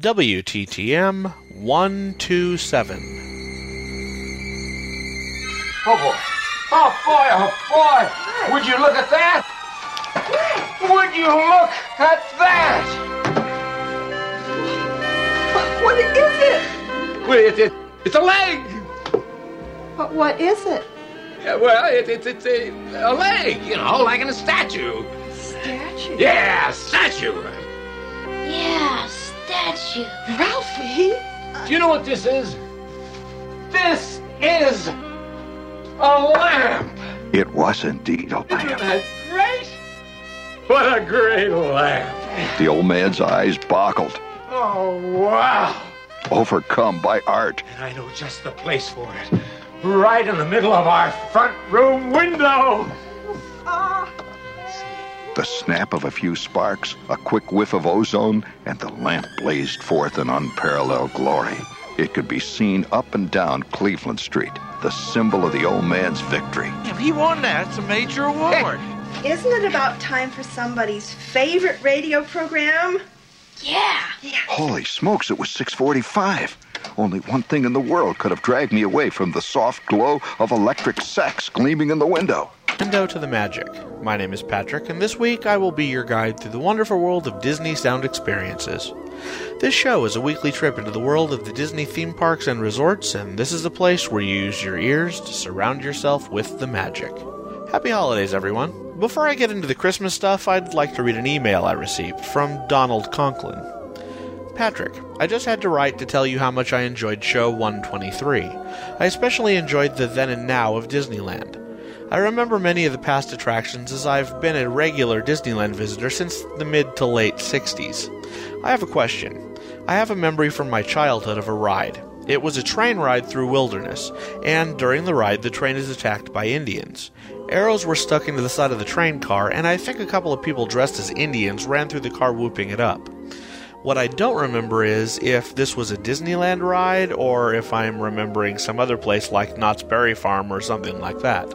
WTTM 127. Oh boy. Oh boy, oh boy. Would you look at that? Would you look at that? What is it? Well, it, it, it's a leg. What, what is it? Yeah, well, it, it, it's a, a leg, you know, like in a statue. Statue. Yeah, statue. Yeah, statue. Ralphie? Do you know what this is? This is a lamp. It was indeed a Isn't lamp. that great? What a great lamp. The old man's eyes boggled, Oh, wow. overcome by art. And I know just the place for it. Right in the middle of our front room window. Ah, The snap of a few sparks, a quick whiff of ozone, and the lamp blazed forth in unparalleled glory. It could be seen up and down Cleveland Street, the symbol of the old man's victory. If he won that, it's a major award. Hey, isn't it about time for somebody's favorite radio program? Yeah. Yeah. Holy smokes, it was 645. Only one thing in the world could have dragged me away from the soft glow of electric sex gleaming in the window. Window to the Magic. My name is Patrick, and this week I will be your guide through the wonderful world of Disney sound experiences. This show is a weekly trip into the world of the Disney theme parks and resorts, and this is the place where you use your ears to surround yourself with the magic. Happy holidays, everyone. Before I get into the Christmas stuff, I'd like to read an email I received from Donald Conklin. Patrick, I just had to write to tell you how much I enjoyed show 123. I especially enjoyed the then and now of Disneyland. I remember many of the past attractions as I've been a regular Disneyland visitor since the mid to late 60s. I have a question. I have a memory from my childhood of a ride. It was a train ride through wilderness, and during the ride, the train is attacked by Indians. Arrows were stuck into the side of the train car, and I think a couple of people dressed as Indians ran through the car whooping it up. What I don't remember is if this was a Disneyland ride or if I'm remembering some other place like Knott's Berry Farm or something like that.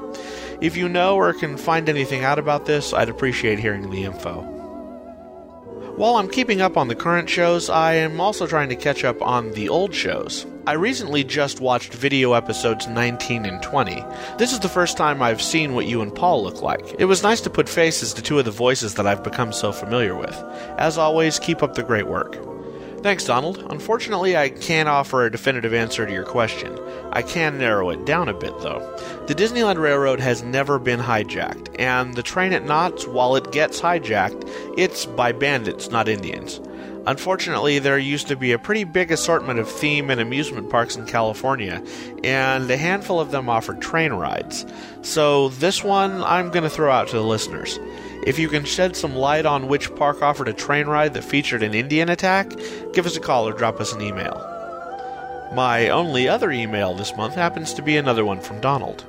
If you know or can find anything out about this, I'd appreciate hearing the info. While I'm keeping up on the current shows, I am also trying to catch up on the old shows. I recently just watched video episodes 19 and 20. This is the first time I've seen what you and Paul look like. It was nice to put faces to two of the voices that I've become so familiar with. As always, keep up the great work. Thanks, Donald. Unfortunately, I can't offer a definitive answer to your question. I can narrow it down a bit, though. The Disneyland Railroad has never been hijacked, and the train at Knott's, while it gets hijacked, it's by bandits, not Indians. Unfortunately, there used to be a pretty big assortment of theme and amusement parks in California, and a handful of them offered train rides. So, this one I'm going to throw out to the listeners. If you can shed some light on which park offered a train ride that featured an Indian attack, give us a call or drop us an email. My only other email this month happens to be another one from Donald.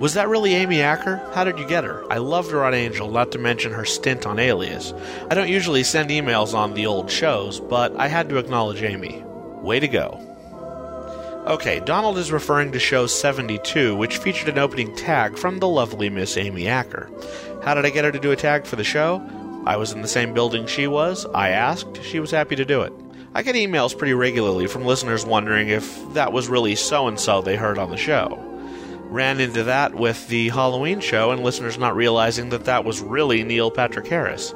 Was that really Amy Acker? How did you get her? I loved her on Angel, not to mention her stint on Alias. I don't usually send emails on the old shows, but I had to acknowledge Amy. Way to go. Okay, Donald is referring to show 72, which featured an opening tag from the lovely Miss Amy Acker. How did I get her to do a tag for the show? I was in the same building she was. I asked. She was happy to do it. I get emails pretty regularly from listeners wondering if that was really so and so they heard on the show. Ran into that with the Halloween show and listeners not realizing that that was really Neil Patrick Harris.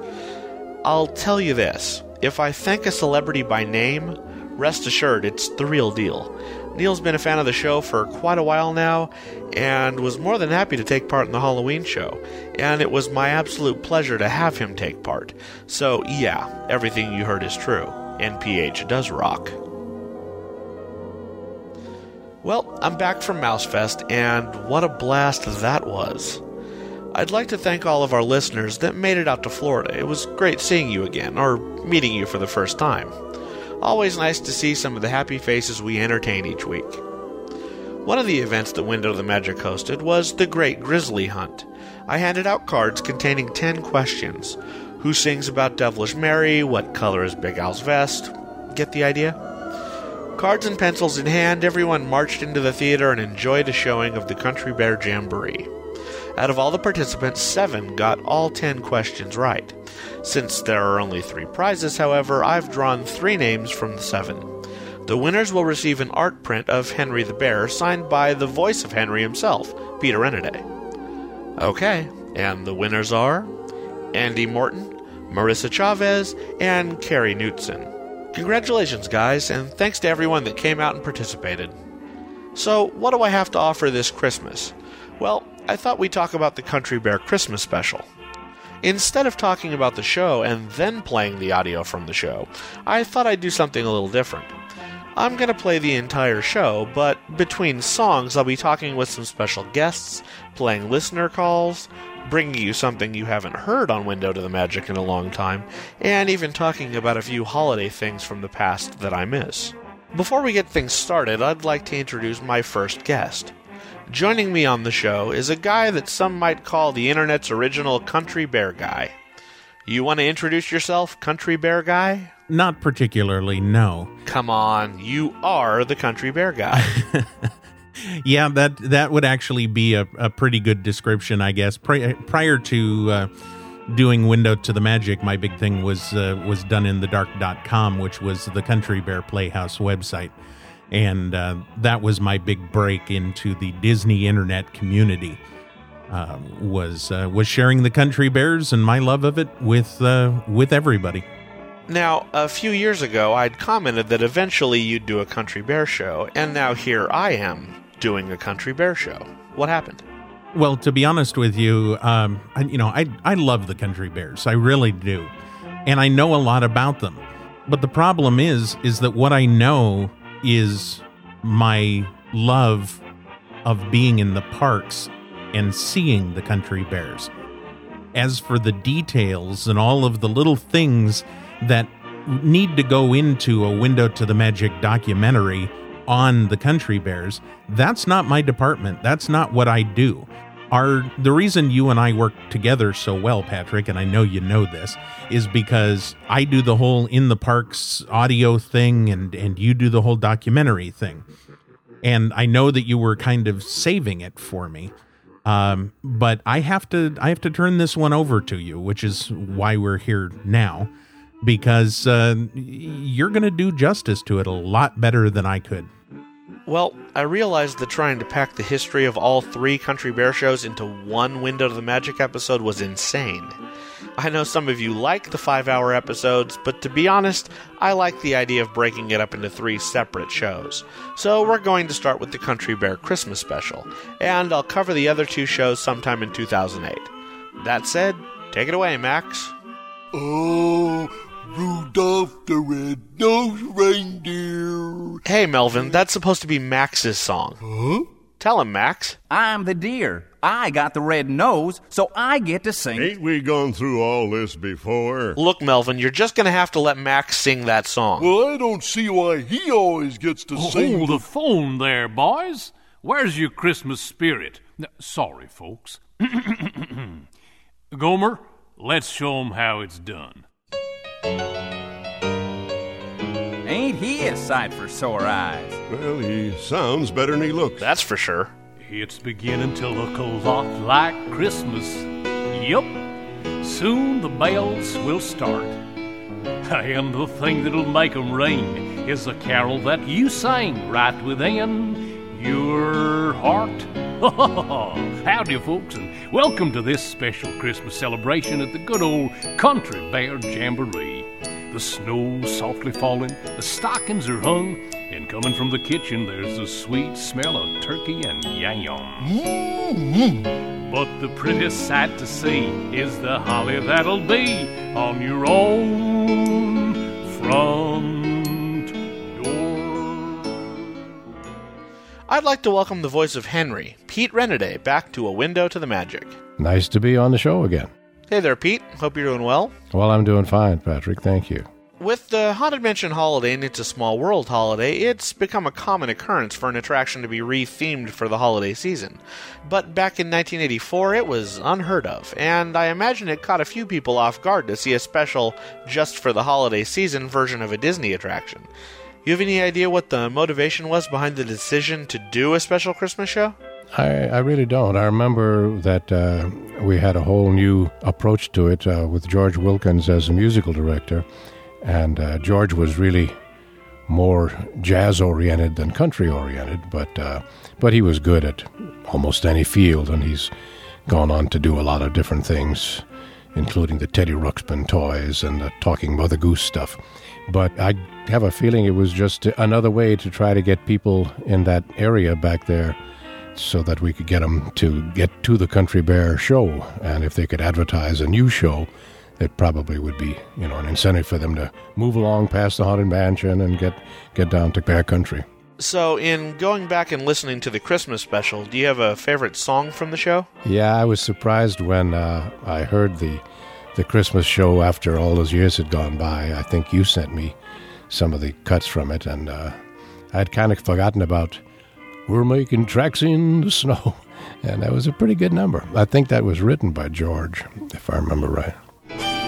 I'll tell you this if I thank a celebrity by name, rest assured it's the real deal. Neil's been a fan of the show for quite a while now and was more than happy to take part in the Halloween show, and it was my absolute pleasure to have him take part. So, yeah, everything you heard is true. NPH does rock. Well, I'm back from Mousefest, and what a blast that was. I'd like to thank all of our listeners that made it out to Florida. It was great seeing you again, or meeting you for the first time. Always nice to see some of the happy faces we entertain each week. One of the events that Window of the Magic hosted was the Great Grizzly Hunt. I handed out cards containing 10 questions. Who sings about Devilish Mary? What color is Big Al's vest? Get the idea? Cards and pencils in hand, everyone marched into the theater and enjoyed a showing of the Country Bear Jamboree. Out of all the participants, seven got all ten questions right. Since there are only three prizes, however, I've drawn three names from the seven. The winners will receive an art print of Henry the Bear signed by the voice of Henry himself, Peter Renaday. Okay, and the winners are Andy Morton, Marissa Chavez, and Carrie Knutson. Congratulations, guys, and thanks to everyone that came out and participated. So, what do I have to offer this Christmas? Well, I thought we'd talk about the Country Bear Christmas special. Instead of talking about the show and then playing the audio from the show, I thought I'd do something a little different. I'm going to play the entire show, but between songs, I'll be talking with some special guests, playing listener calls, bringing you something you haven't heard on Window to the Magic in a long time, and even talking about a few holiday things from the past that I miss. Before we get things started, I'd like to introduce my first guest. Joining me on the show is a guy that some might call the internet's original country bear guy. You want to introduce yourself, country bear guy? Not particularly, no. Come on, you are the country bear guy. yeah, that that would actually be a, a pretty good description, I guess. Pri- prior to uh, doing Window to the Magic, my big thing was uh, was done in the dark.com, which was the Country Bear Playhouse website. And uh, that was my big break into the Disney internet community. Uh, was uh, was sharing the Country Bears and my love of it with uh, with everybody. Now, a few years ago, I'd commented that eventually you'd do a Country Bear show, and now here I am doing a Country Bear show. What happened? Well, to be honest with you, um, I, you know, I I love the Country Bears, I really do, and I know a lot about them. But the problem is, is that what I know is my love of being in the parks and seeing the Country Bears. As for the details and all of the little things that need to go into a Window to the Magic documentary on the Country Bears, that's not my department. That's not what I do. Our the reason you and I work together so well, Patrick, and I know you know this, is because I do the whole in the parks audio thing and and you do the whole documentary thing. And I know that you were kind of saving it for me. Um, but I have to I have to turn this one over to you, which is why we're here now, because uh, you're going to do justice to it a lot better than I could. Well, I realized that trying to pack the history of all three Country Bear shows into one Window to the Magic episode was insane. I know some of you like the five hour episodes, but to be honest, I like the idea of breaking it up into three separate shows. So we're going to start with the Country Bear Christmas special, and I'll cover the other two shows sometime in 2008. That said, take it away, Max. Oh, Rudolph the Red-Nosed Reindeer. Hey, Melvin, that's supposed to be Max's song. Huh? Tell him, Max. I'm the deer. I got the red nose, so I get to sing. Ain't we gone through all this before? Look, Melvin, you're just going to have to let Max sing that song. Well, I don't see why he always gets to sing. Hold the phone there, boys. Where's your Christmas spirit? N- Sorry, folks. Gomer, let's show 'em how it's done. Ain't he a sight for sore eyes? Well, he sounds better than he looks. That's for sure. It's beginning to look a lot like Christmas. Yep. Soon the bells will start. And the thing that'll make 'em ring is the carol that you sang right within your heart. Howdy, folks, and welcome to this special Christmas celebration at the good old Country Bear Jamboree. The snow softly falling, the stockings are hung, and coming from the kitchen there's the sweet smell of turkey and yam. Mm-hmm. But the prettiest sight to see is the holly that'll be on your own front door. I'd like to welcome the voice of Henry, Pete Renaday, back to A Window to the Magic. Nice to be on the show again. Hey there, Pete. Hope you're doing well. Well, I'm doing fine, Patrick. Thank you. With the Haunted Mansion holiday and It's a Small World holiday, it's become a common occurrence for an attraction to be re-themed for the holiday season. But back in 1984, it was unheard of, and I imagine it caught a few people off guard to see a special, just for the holiday season version of a Disney attraction. You have any idea what the motivation was behind the decision to do a special Christmas show? I, I really don't. I remember that uh, we had a whole new approach to it uh, with George Wilkins as a musical director, and uh, George was really more jazz oriented than country oriented, but uh, but he was good at almost any field, and he's gone on to do a lot of different things, including the Teddy Ruxpin toys and the Talking Mother Goose stuff. But I have a feeling it was just another way to try to get people in that area back there so that we could get them to get to the Country Bear show. And if they could advertise a new show, it probably would be, you know, an incentive for them to move along past the Haunted Mansion and get, get down to Bear Country. So, in going back and listening to the Christmas special, do you have a favorite song from the show? Yeah, I was surprised when uh, I heard the the Christmas show after all those years had gone by. I think you sent me some of the cuts from it, and uh, I'd kind of forgotten about "We're Making Tracks in the Snow," and that was a pretty good number. I think that was written by George, if I remember right.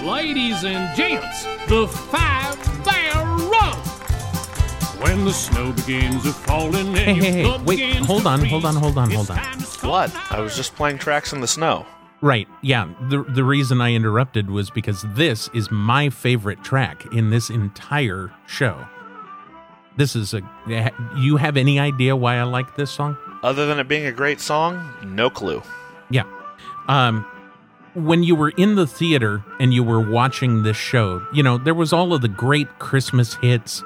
Ladies and gents, the Five Bear Rugs. When the snow begins to fall and Hey, your hey, hey, blood wait, hold on, hold on, hold on, hold on. time to What? I was just playing tracks in the snow. Right. Yeah. The the reason I interrupted was because this is my favorite track in this entire show. This is a you have any idea why I like this song? Other than it being a great song, no clue. Yeah. Um when you were in the theater and you were watching this show, you know, there was all of the great Christmas hits,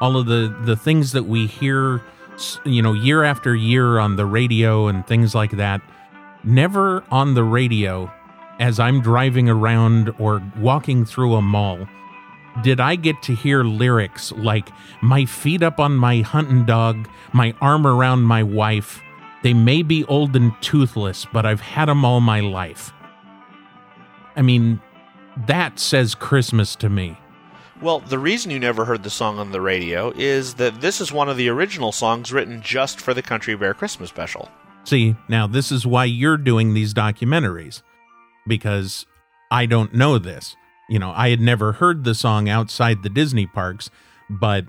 all of the the things that we hear you know year after year on the radio and things like that. Never on the radio as I'm driving around or walking through a mall did I get to hear lyrics like my feet up on my hunting dog, my arm around my wife. They may be old and toothless, but I've had them all my life. I mean, that says Christmas to me. Well, the reason you never heard the song on the radio is that this is one of the original songs written just for the Country Bear Christmas special. See, now this is why you're doing these documentaries because I don't know this. You know, I had never heard the song outside the Disney parks, but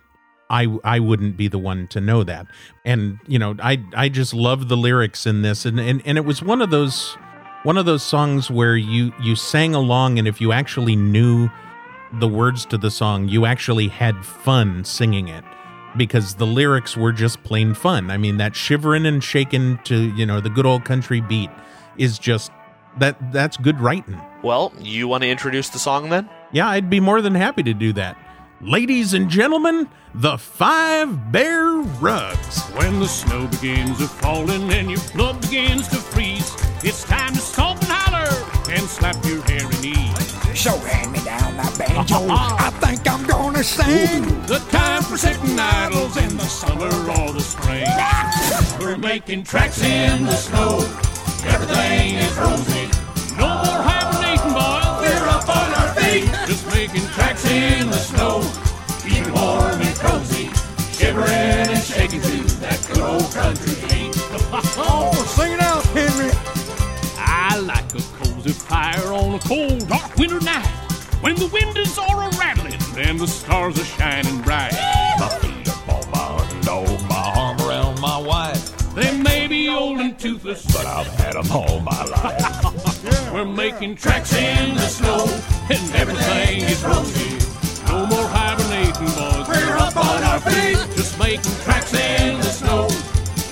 I I wouldn't be the one to know that. And you know, I I just love the lyrics in this and and, and it was one of those one of those songs where you you sang along and if you actually knew the words to the song, you actually had fun singing it because the lyrics were just plain fun. I mean, that shivering and shaking to, you know, the good old country beat is just that that's good writing. Well, you want to introduce the song then? Yeah, I'd be more than happy to do that. Ladies and gentlemen, the Five Bear Rugs. When the snow begins to falling and your blood begins to freeze, it's time to stomp and holler and slap your hair hairy knees. So hand me down that banjo. I think I'm gonna sing. The time for sitting idles in the summer or the spring. We're making tracks in the snow. Everything is rosy. No more Shivering and shaking to that good old country beat. Oh, sing it out, Henry. I like a cozy fire on a cold, dark winter night. When the wind is all a rattling and the stars are shining bright. My feet up on my hunting dog, my arm around my wife. They may be old and toothless, But I've had them all my life. We're making tracks in the snow, and everything is rosy. On our feet, just making tracks in the snow.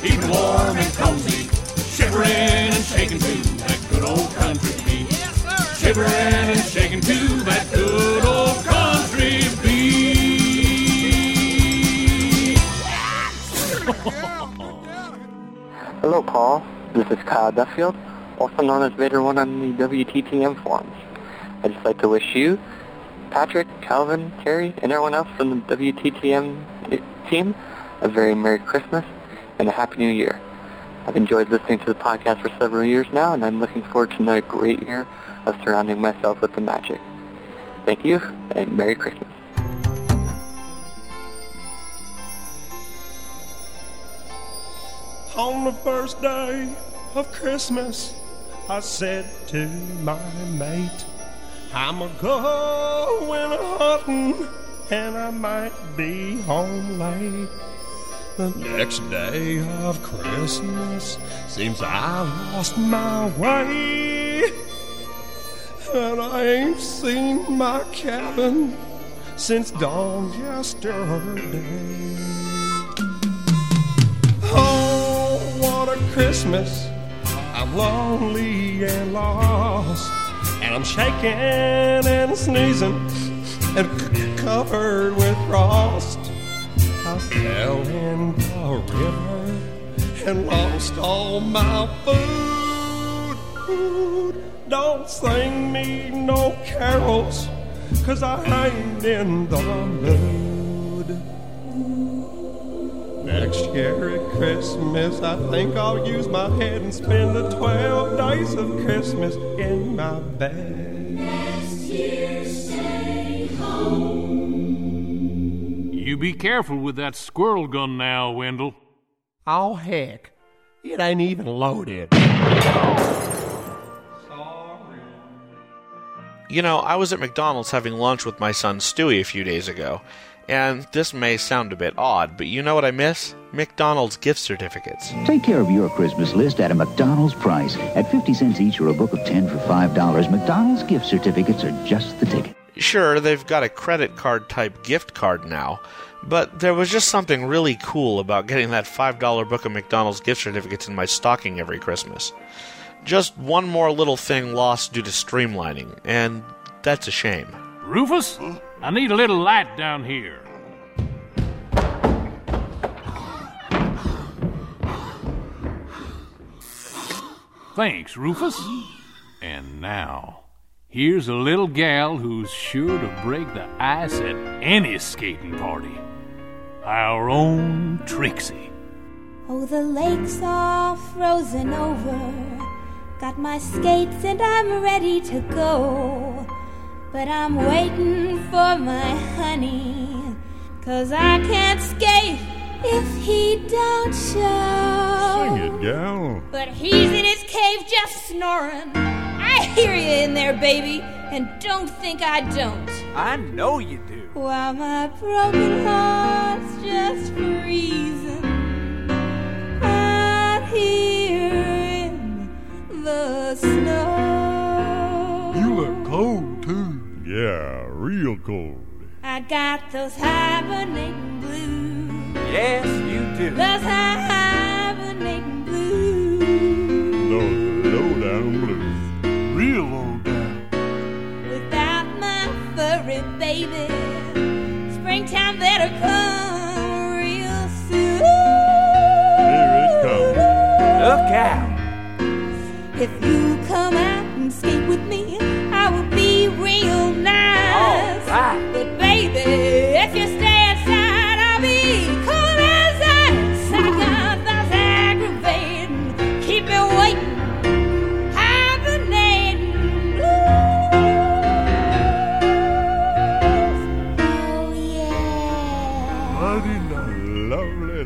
Keeping warm and cozy, shivering and shaking to that good old country beat. Yes, Shivering and shaking to that good old country beat. Hello, Paul. This is Kyle Duffield, also known as Vader One on the WTTM forums. I'd just like to wish you, Patrick, Calvin, Terry, and everyone else from the WTTM team a very Merry Christmas and a Happy New Year. I've enjoyed listening to the podcast for several years now, and I'm looking forward to another great year of surrounding myself with the magic. Thank you, and Merry Christmas. On the first day of Christmas, I said to my mate, I'm a going hunting and I might be home late. The next day of Christmas seems I lost my way. And I ain't seen my cabin since dawn yesterday. Oh, what a Christmas! I'm lonely and lost, and I'm shaking and sneezing and c- covered with frost. I fell in the river and lost all my food. food. Don't sing me no carols, cause I ain't in the mood. Next year at Christmas, I think I'll use my head and spend the 12 days of Christmas in my bed. You be careful with that squirrel gun now, Wendell. Oh, heck. It ain't even loaded. You know, I was at McDonald's having lunch with my son Stewie a few days ago, and this may sound a bit odd, but you know what I miss? McDonald's gift certificates. Take care of your Christmas list at a McDonald's price. At 50 cents each or a book of 10 for $5, McDonald's gift certificates are just the ticket. Sure, they've got a credit card type gift card now, but there was just something really cool about getting that $5 book of McDonald's gift certificates in my stocking every Christmas. Just one more little thing lost due to streamlining, and that's a shame. Rufus, hmm? I need a little light down here. Thanks, Rufus. And now, here's a little gal who's sure to break the ice at any skating party. Our own Trixie. Oh, the lake's all frozen over. Got my skates and I'm ready to go. But I'm waiting for my honey. Cause I can't skate if he don't show. Sing it, gal. But he's in his cave just snoring. I hear you in there, baby, and don't think I don't. I know you do. While my broken heart's just freezing out here in the snow. You look cold, too. Yeah, real cold. I got those hibernating blues. Yes, you do. Those hibernating blues. Those low down blues. Real low down. Without my furry baby, springtime better come nice. But baby, if you stay inside, I'll be cold as ice. I got those aggravating, keep me waiting, hibernating blues. Oh yeah. Mighty lovely,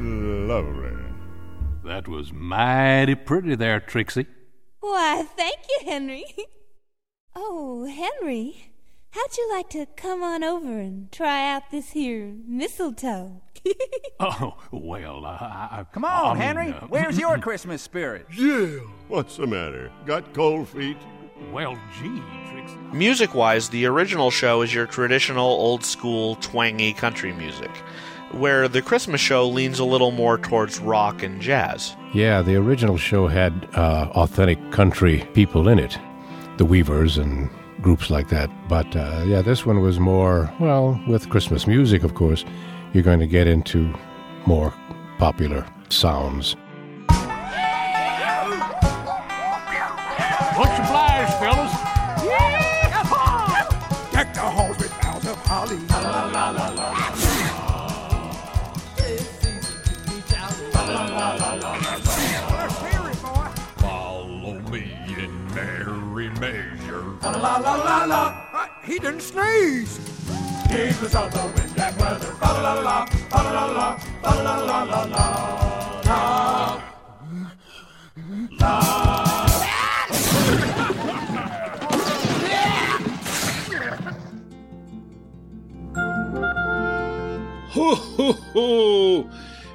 lovely. That was mighty pretty there, Trixie. Why, thank you, Henry. Oh, Henry, how'd you like to come on over and try out this here mistletoe? Oh, well, uh, I, I- Come on, I mean, Henry. uh, Where's your Christmas spirit? Yeah. What's the matter? Got cold feet? Well, gee, Trixie. Music wise, the original show is your traditional old school twangy country music, where the Christmas show leans a little more towards rock and jazz. Yeah, the original show had uh, authentic country people in it, the Weavers and groups like that. But uh, yeah, this one was more, well, with Christmas music, of course, you're going to get into more popular sounds. La la la la. He didn't sneeze. Heedless of the wind and weather. La la la la. La la la la. La la la la la. Ho, ho, ho!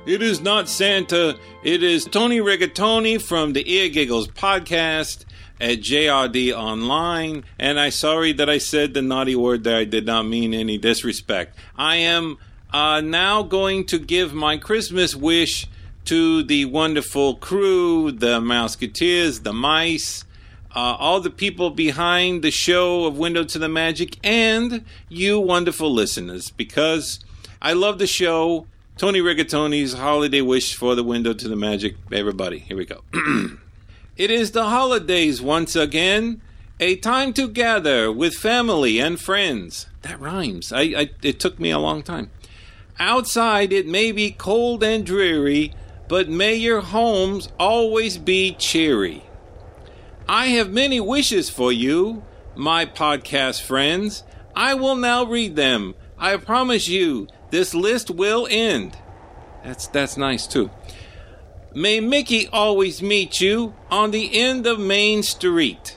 It is not Santa. It is Tony Rigatoni from the Ear Giggles podcast at JRD Online. And I'm sorry that I said the naughty word there. I did not mean any disrespect. I am uh, now going to give my Christmas wish to the wonderful crew, the Mouseketeers, the mice, uh, all the people behind the show of Window to the Magic, and you wonderful listeners, because I love the show. Tony Rigatoni's holiday wish for the Window to the Magic. Everybody, here we go. it is the holidays once again, a time to gather with family and friends. That rhymes. I, I it took me a long time. Outside, it may be cold and dreary, but may your homes always be cheery. I have many wishes for you, my podcast friends. I will now read them. I promise you, this list will end. That's that's nice too. May Mickey always meet you on the end of Main Street,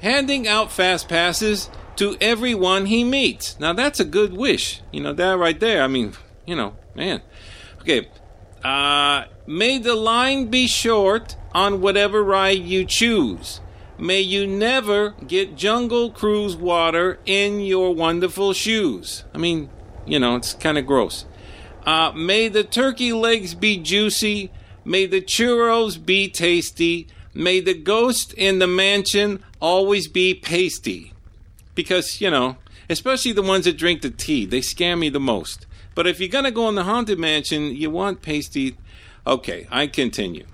handing out fast passes to everyone he meets. Now that's a good wish. You know that right there. I mean, you know, man. Okay. Uh, may the line be short on whatever ride you choose. May you never get Jungle Cruise water in your wonderful shoes. I mean, you know, it's kind of gross. Uh, may the turkey legs be juicy. May the churros be tasty. May the ghost in the mansion always be pasty. Because, you know, especially the ones that drink the tea, they scare me the most. But if you're going to go in the haunted mansion, you want pasty. Okay, I continue.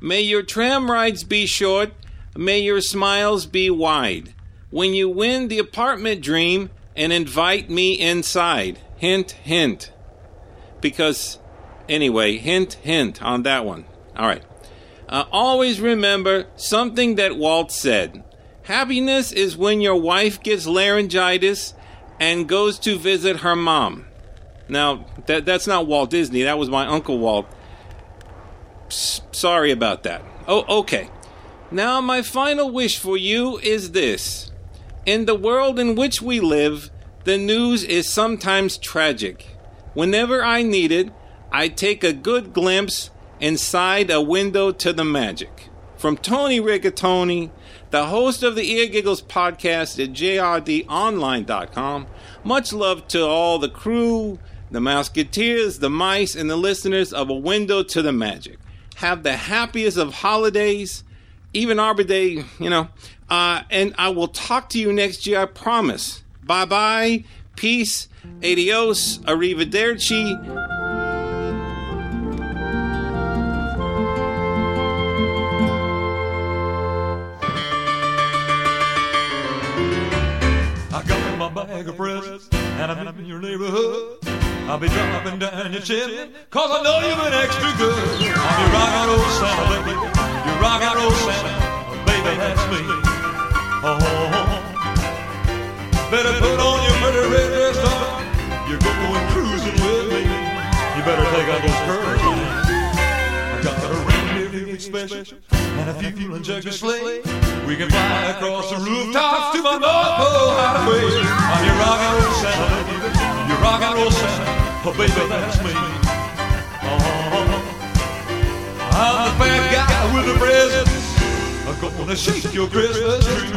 May your tram rides be short. May your smiles be wide. When you win the apartment dream and invite me inside. Hint, hint. Because, anyway, hint, hint on that one. All right. Uh, always remember something that Walt said. Happiness is when your wife gets laryngitis and goes to visit her mom. Now, that, that's not Walt Disney. That was my Uncle Walt. Sorry about that. Oh, okay. Now, my final wish for you is this. In the world in which we live, the news is sometimes tragic. Whenever I need it, I take a good glimpse inside a window to the magic. From Tony Rigatoni, the host of the Ear Giggles podcast at jrdonline.com, much love to all the crew, the Mouseketeers, the mice, and the listeners of A Window to the Magic. Have the happiest of holidays, even Arbor Day, you know. Uh, and I will talk to you next year, I promise. Bye bye, peace, adios, arrivederci. Presents, and I'm in your neighborhood. I'll be dropping down your chimney, cause I know you've been extra good. I'm your rock and roll Santa, baby. Your rock and roll Santa, oh, baby, that's me. Oh, oh, oh, oh, better put on your pretty red dress, darling. You're going cruising with me. You better take out those curls. I got a reindeer special and a few fuel injector sleigh. We can fly across the rooftops to my North Pole hideaway. I'm your rock and roll Santa. Your rock and roll Santa, oh baby, that's me. Oh, I'm the fat guy with the presents. I'm gonna shake your Christmas tree.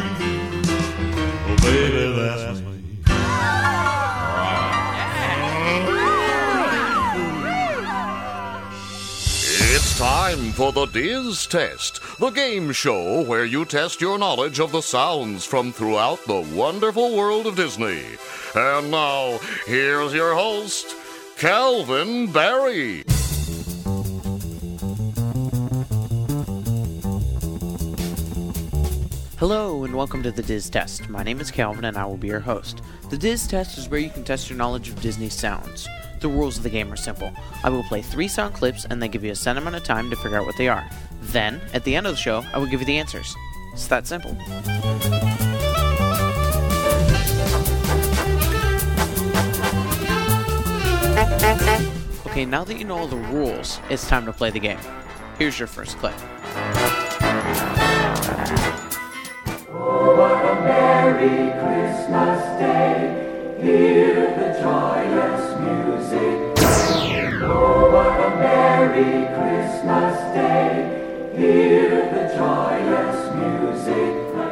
Oh baby, that's me. Time for the Diz Test, the game show where you test your knowledge of the sounds from throughout the wonderful world of Disney. And now, here's your host, Calvin Barry. Hello and welcome to the Diz Test. My name is Calvin and I will be your host. The Diz Test is where you can test your knowledge of Disney sounds. The rules of the game are simple. I will play three sound clips and then give you a set amount of time to figure out what they are. Then, at the end of the show, I will give you the answers. It's that simple. Okay, now that you know all the rules, it's time to play the game. Here's your first clip. What a merry Christmas day. Hear the joyous music. over a merry Christmas day. Hear the joyous music.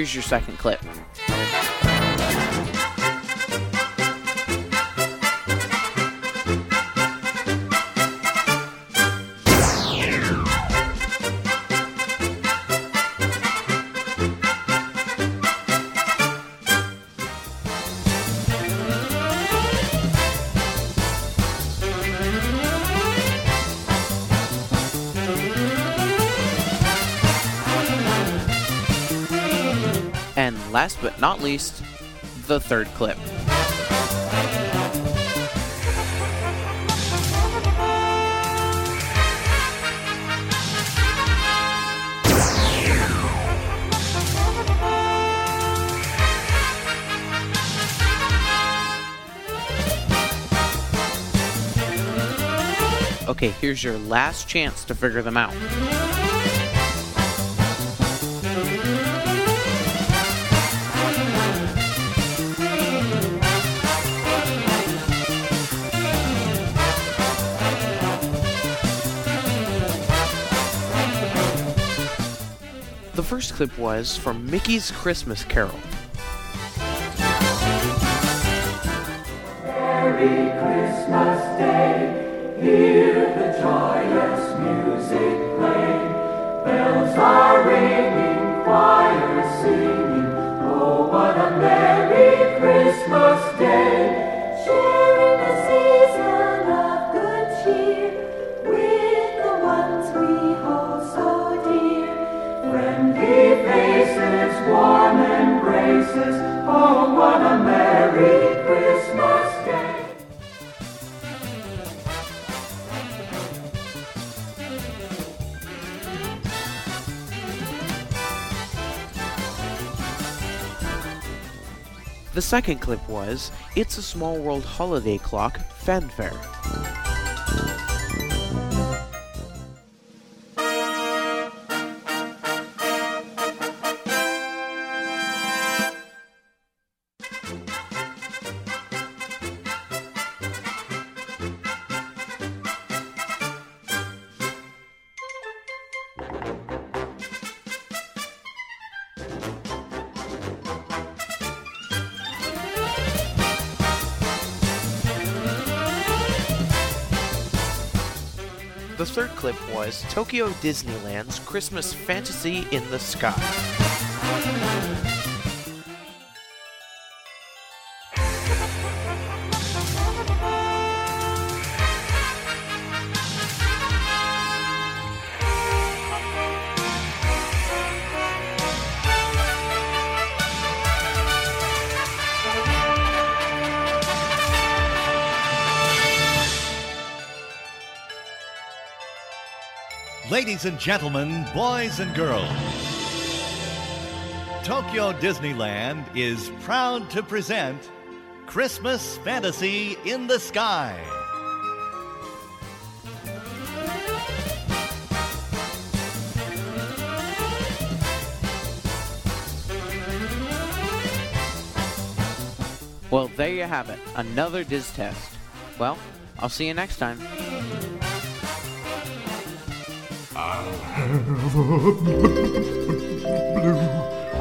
Here's your second clip. Last but not least, the third clip. Okay, here's your last chance to figure them out. First clip was from Mickey's Christmas Carol. Merry Christmas Day, The second clip was It's a Small World Holiday Clock Fanfare. Was Tokyo Disneyland's Christmas Fantasy in the Sky. Ladies and gentlemen, boys and girls, Tokyo Disneyland is proud to present Christmas Fantasy in the Sky. Well, there you have it. Another Diz test. Well, I'll see you next time. Have a blue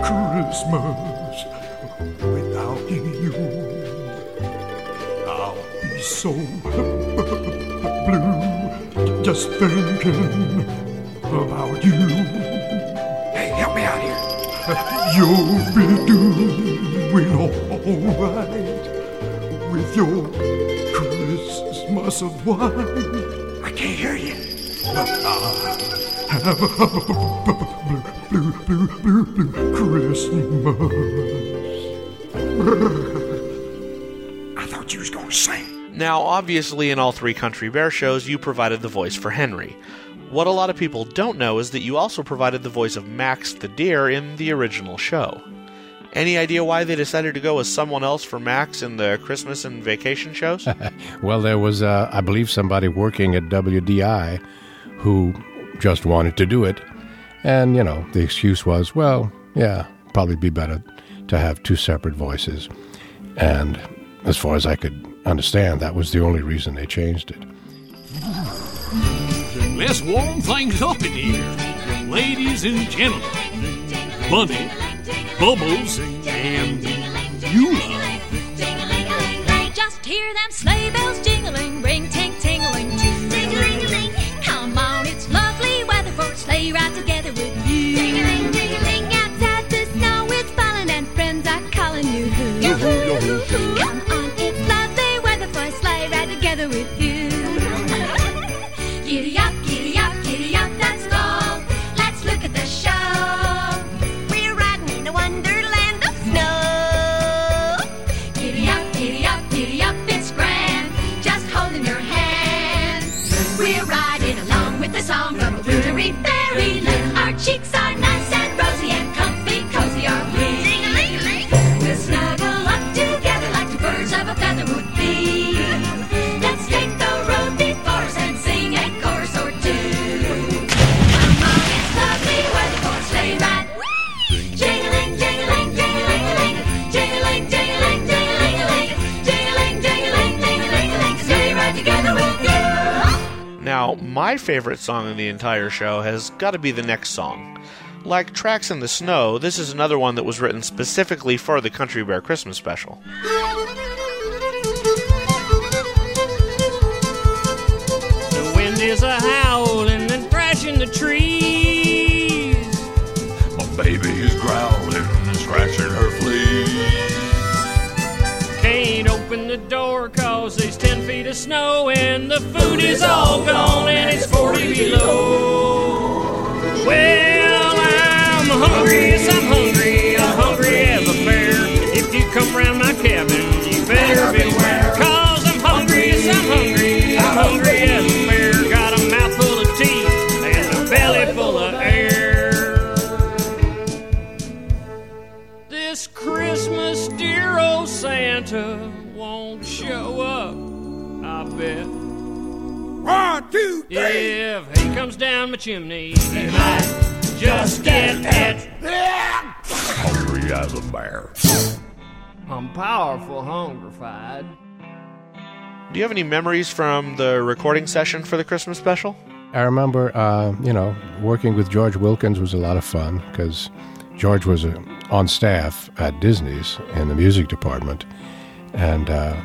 Christmas without you. I'll be so blue just thinking about you. Hey, help me out here. You'll be doing alright with your Christmas of wine. I can't hear you. Have a blue, blue, blue, blue Christmas. I thought you was gonna sing. Now, obviously, in all three Country Bear shows, you provided the voice for Henry. What a lot of people don't know is that you also provided the voice of Max the deer in the original show. Any idea why they decided to go with someone else for Max in the Christmas and vacation shows? well, there was, uh, I believe, somebody working at WDI who just wanted to do it. And, you know, the excuse was, well, yeah, probably be better to have two separate voices. And as far as I could understand, that was the only reason they changed it. Let's warm things up in here. Ladies and gentlemen, Bunny, Bubbles, and Beulah. Just hear them sleigh bells jingling, ring ting tingling favorite song in the entire show has got to be the next song. Like Tracks in the Snow, this is another one that was written specifically for the Country Bear Christmas special. The wind is a howling and thrashing the trees. My baby is growling and scratching her fleas. Open the door cause there's 10 feet of snow and the food is all gone and it's 40 below. Well, I'm hungry, yes, I'm hungry, I'm hungry as a bear. If you come round my cabin, you better beware. Cause I'm hungry, yes, I'm hungry, I'm hungry as a bear. Up, I bet. One, two, three. If he comes down my chimney, he might just get it. Hungry as a bear. I'm powerful hungrified. Do you have any memories from the recording session for the Christmas special? I remember, uh, you know, working with George Wilkins was a lot of fun because George was uh, on staff at Disney's in the music department, and uh,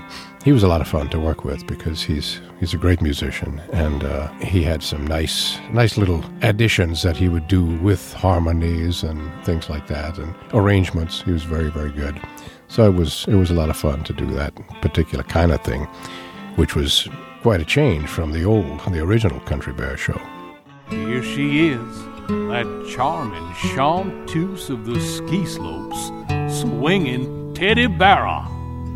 he was a lot of fun to work with because he's he's a great musician, and uh, he had some nice nice little additions that he would do with harmonies and things like that, and arrangements. He was very very good. So it was it was a lot of fun to do that particular kind of thing, which was quite a change from the old the original Country Bear show. Here she is, that charming chanteuse of the ski slopes, swinging Teddi Barra.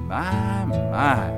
My, my.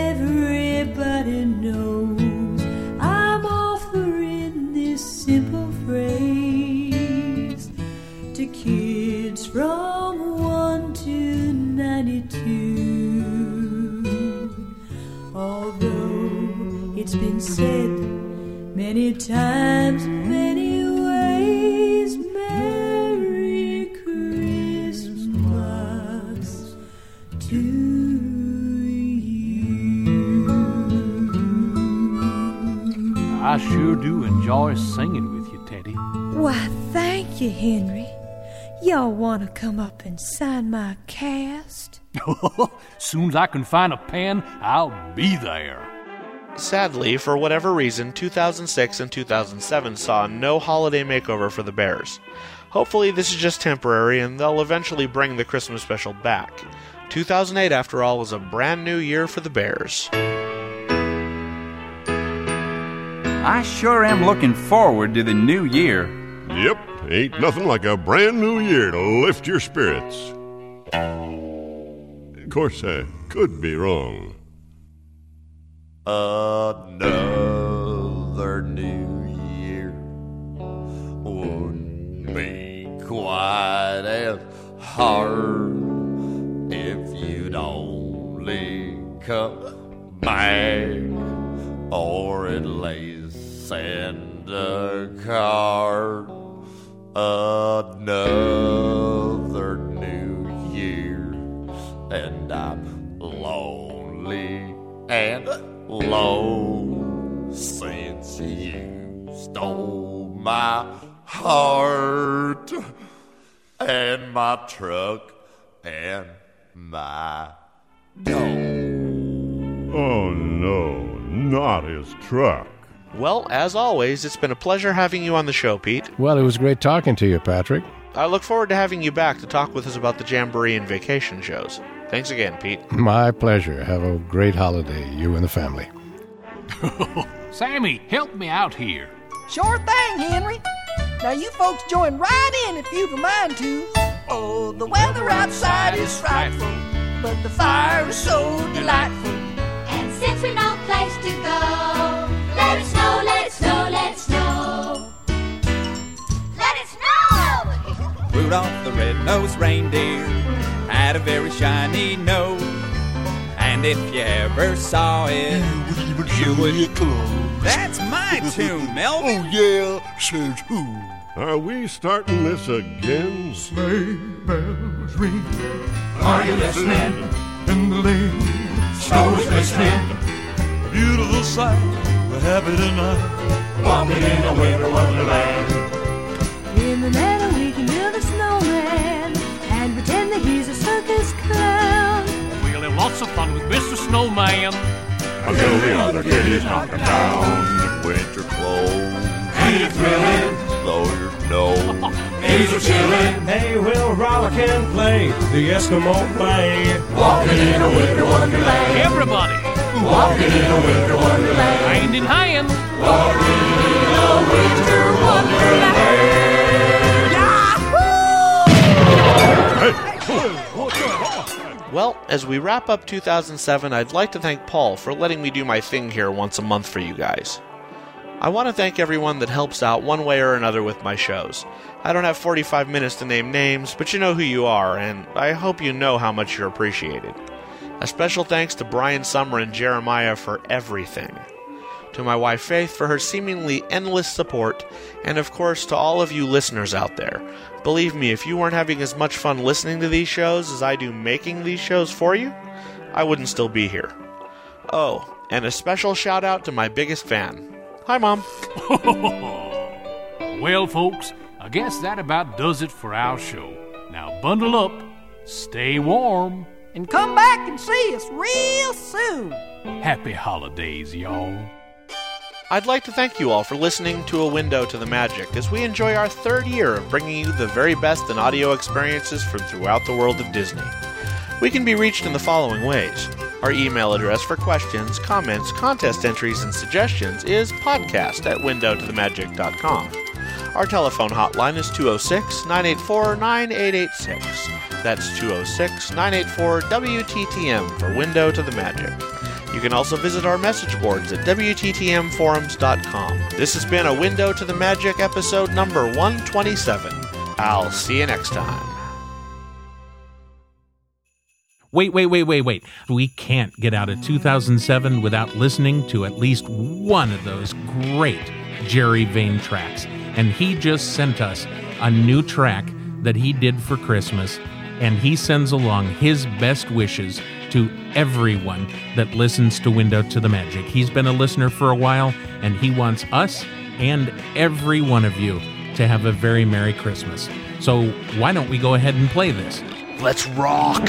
it's been said many times, many ways, Merry Christmas to I sure do enjoy singing with you, Teddi. Why, thank you, Henry. Y'all want to come up and sign my cast? Soon as I can find a pen, I'll be there. Sadly, for whatever reason, 2006 and 2007 saw no holiday makeover for the Bears. Hopefully, this is just temporary and they'll eventually bring the Christmas special back. 2008, after all, was a brand new year for the Bears. I sure am looking forward to the new year. Yep, ain't nothing like a brand new year to lift your spirits. Of course, I could be wrong. Another new year wouldn't be quite as hard if you'd only come back or at least send a card. Another low since you stole my heart and my truck and my dog. Oh no, not his truck. Well, as always, it's been a pleasure having you on the show, Pete. Well, it was great talking to you, Patrick. I look forward to having you back to talk with us about the Jamboree and vacation shows. Thanks again, Pete. My pleasure. Have a great holiday, you and the family. Sammy, help me out here. Sure thing, Henry. Now you folks join right in if you've a mind to. Oh, the weather outside is frightful, but the fire is so delightful. And since we've no place to go, let it snow, let it snow, let it snow. Let it snow! Rudolph the red-nosed reindeer had a very shiny nose. And if you ever saw it, you would. That's my tune, Melvin. Oh, yeah, says who? Are we starting this again? Sleigh bells ring. Are you listening? In the lane, snow is glistening. A beautiful sight. We're happy tonight. Walking in a winter wonderland. In the meadow, we can build a snowman and pretend that he's a circus clown. We'll have lots of fun with Mr. Snowman. Until the other kiddies knock him down. Winter clothes, Ain't it thrilling? though your snow. Days are chilling. They will rollick and play the Eskimo play. Walking in a winter wonderland. Everybody, Walking in a winter wonderland. hand in hand. Walking in a winter wonderland. Well, as we wrap up 2007, I'd like to thank Paul for letting me do my thing here once a month for you guys. I want to thank everyone that helps out one way or another with my shows. I don't have 45 minutes to name names, but you know who you are, and I hope you know how much you're appreciated. A special thanks to Brian Summer and Jeremiah for everything. To my wife Faith for her seemingly endless support, and of course to all of you listeners out there. Believe me, if you weren't having as much fun listening to these shows as I do making these shows for you, I wouldn't still be here. Oh, and a special shout out to my biggest fan. Hi, Mom. Well, folks, I guess that about does it for our show. Now bundle up, stay warm, And come back and see us real soon. happy holidays, y'all. I'd like to thank you all for listening to A Window to the Magic as we enjoy our third year of bringing you the very best in audio experiences from throughout the world of Disney. We can be reached in the following ways. Our email address for questions, comments, contest entries, and suggestions is podcast at windowtothemagic.com. Our telephone hotline is 206 984 9886. That's 206 984 WTTM for Window to the Magic. You can also visit our message boards at WTTMforums.com. This has been a Window to the Magic episode number 127. I'll see you next time. Wait, wait, wait, wait, wait. We can't get out of 2007 without listening to at least one of those great Jerry Vane tracks. And he just sent us a new track that he did for Christmas. And he sends along his best wishes to everyone that listens to Window to the Magic. He's been a listener for a while, and he wants us and every one of you to have a very Merry Christmas. So why don't we go ahead and play this? Let's rock!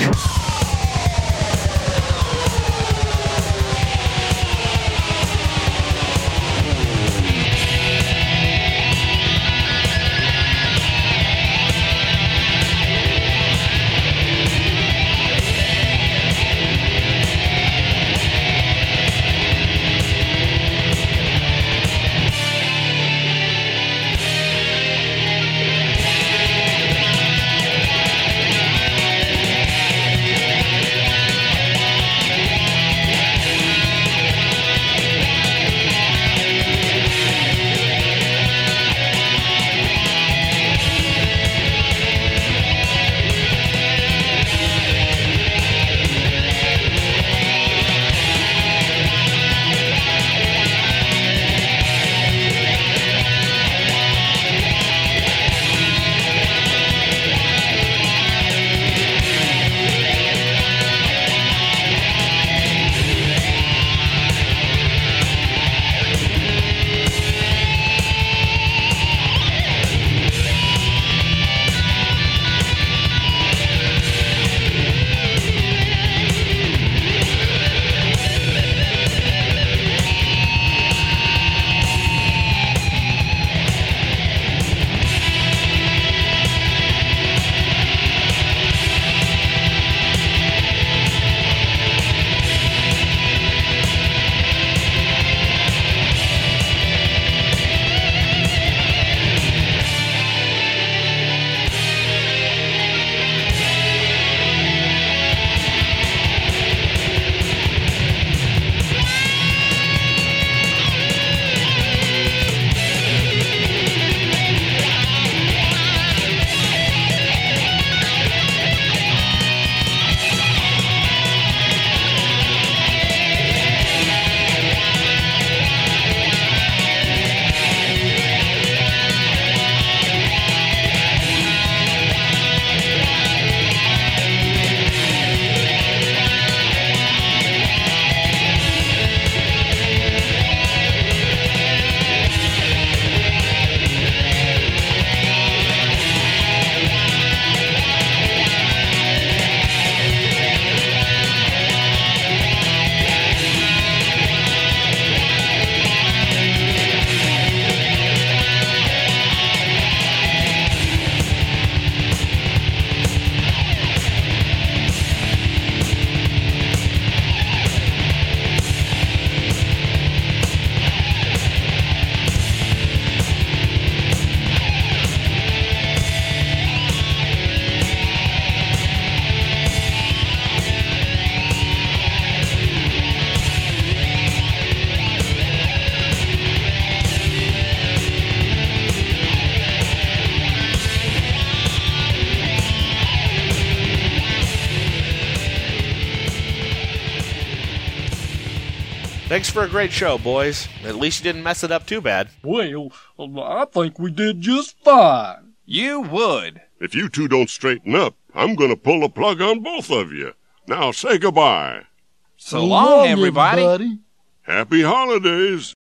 Thanks for a great show, boys. At least you didn't mess it up too bad. Well, I think we did just fine. You would. If you two don't straighten up, I'm going to pull a plug on both of you. Now say goodbye. So long, everybody. Happy holidays.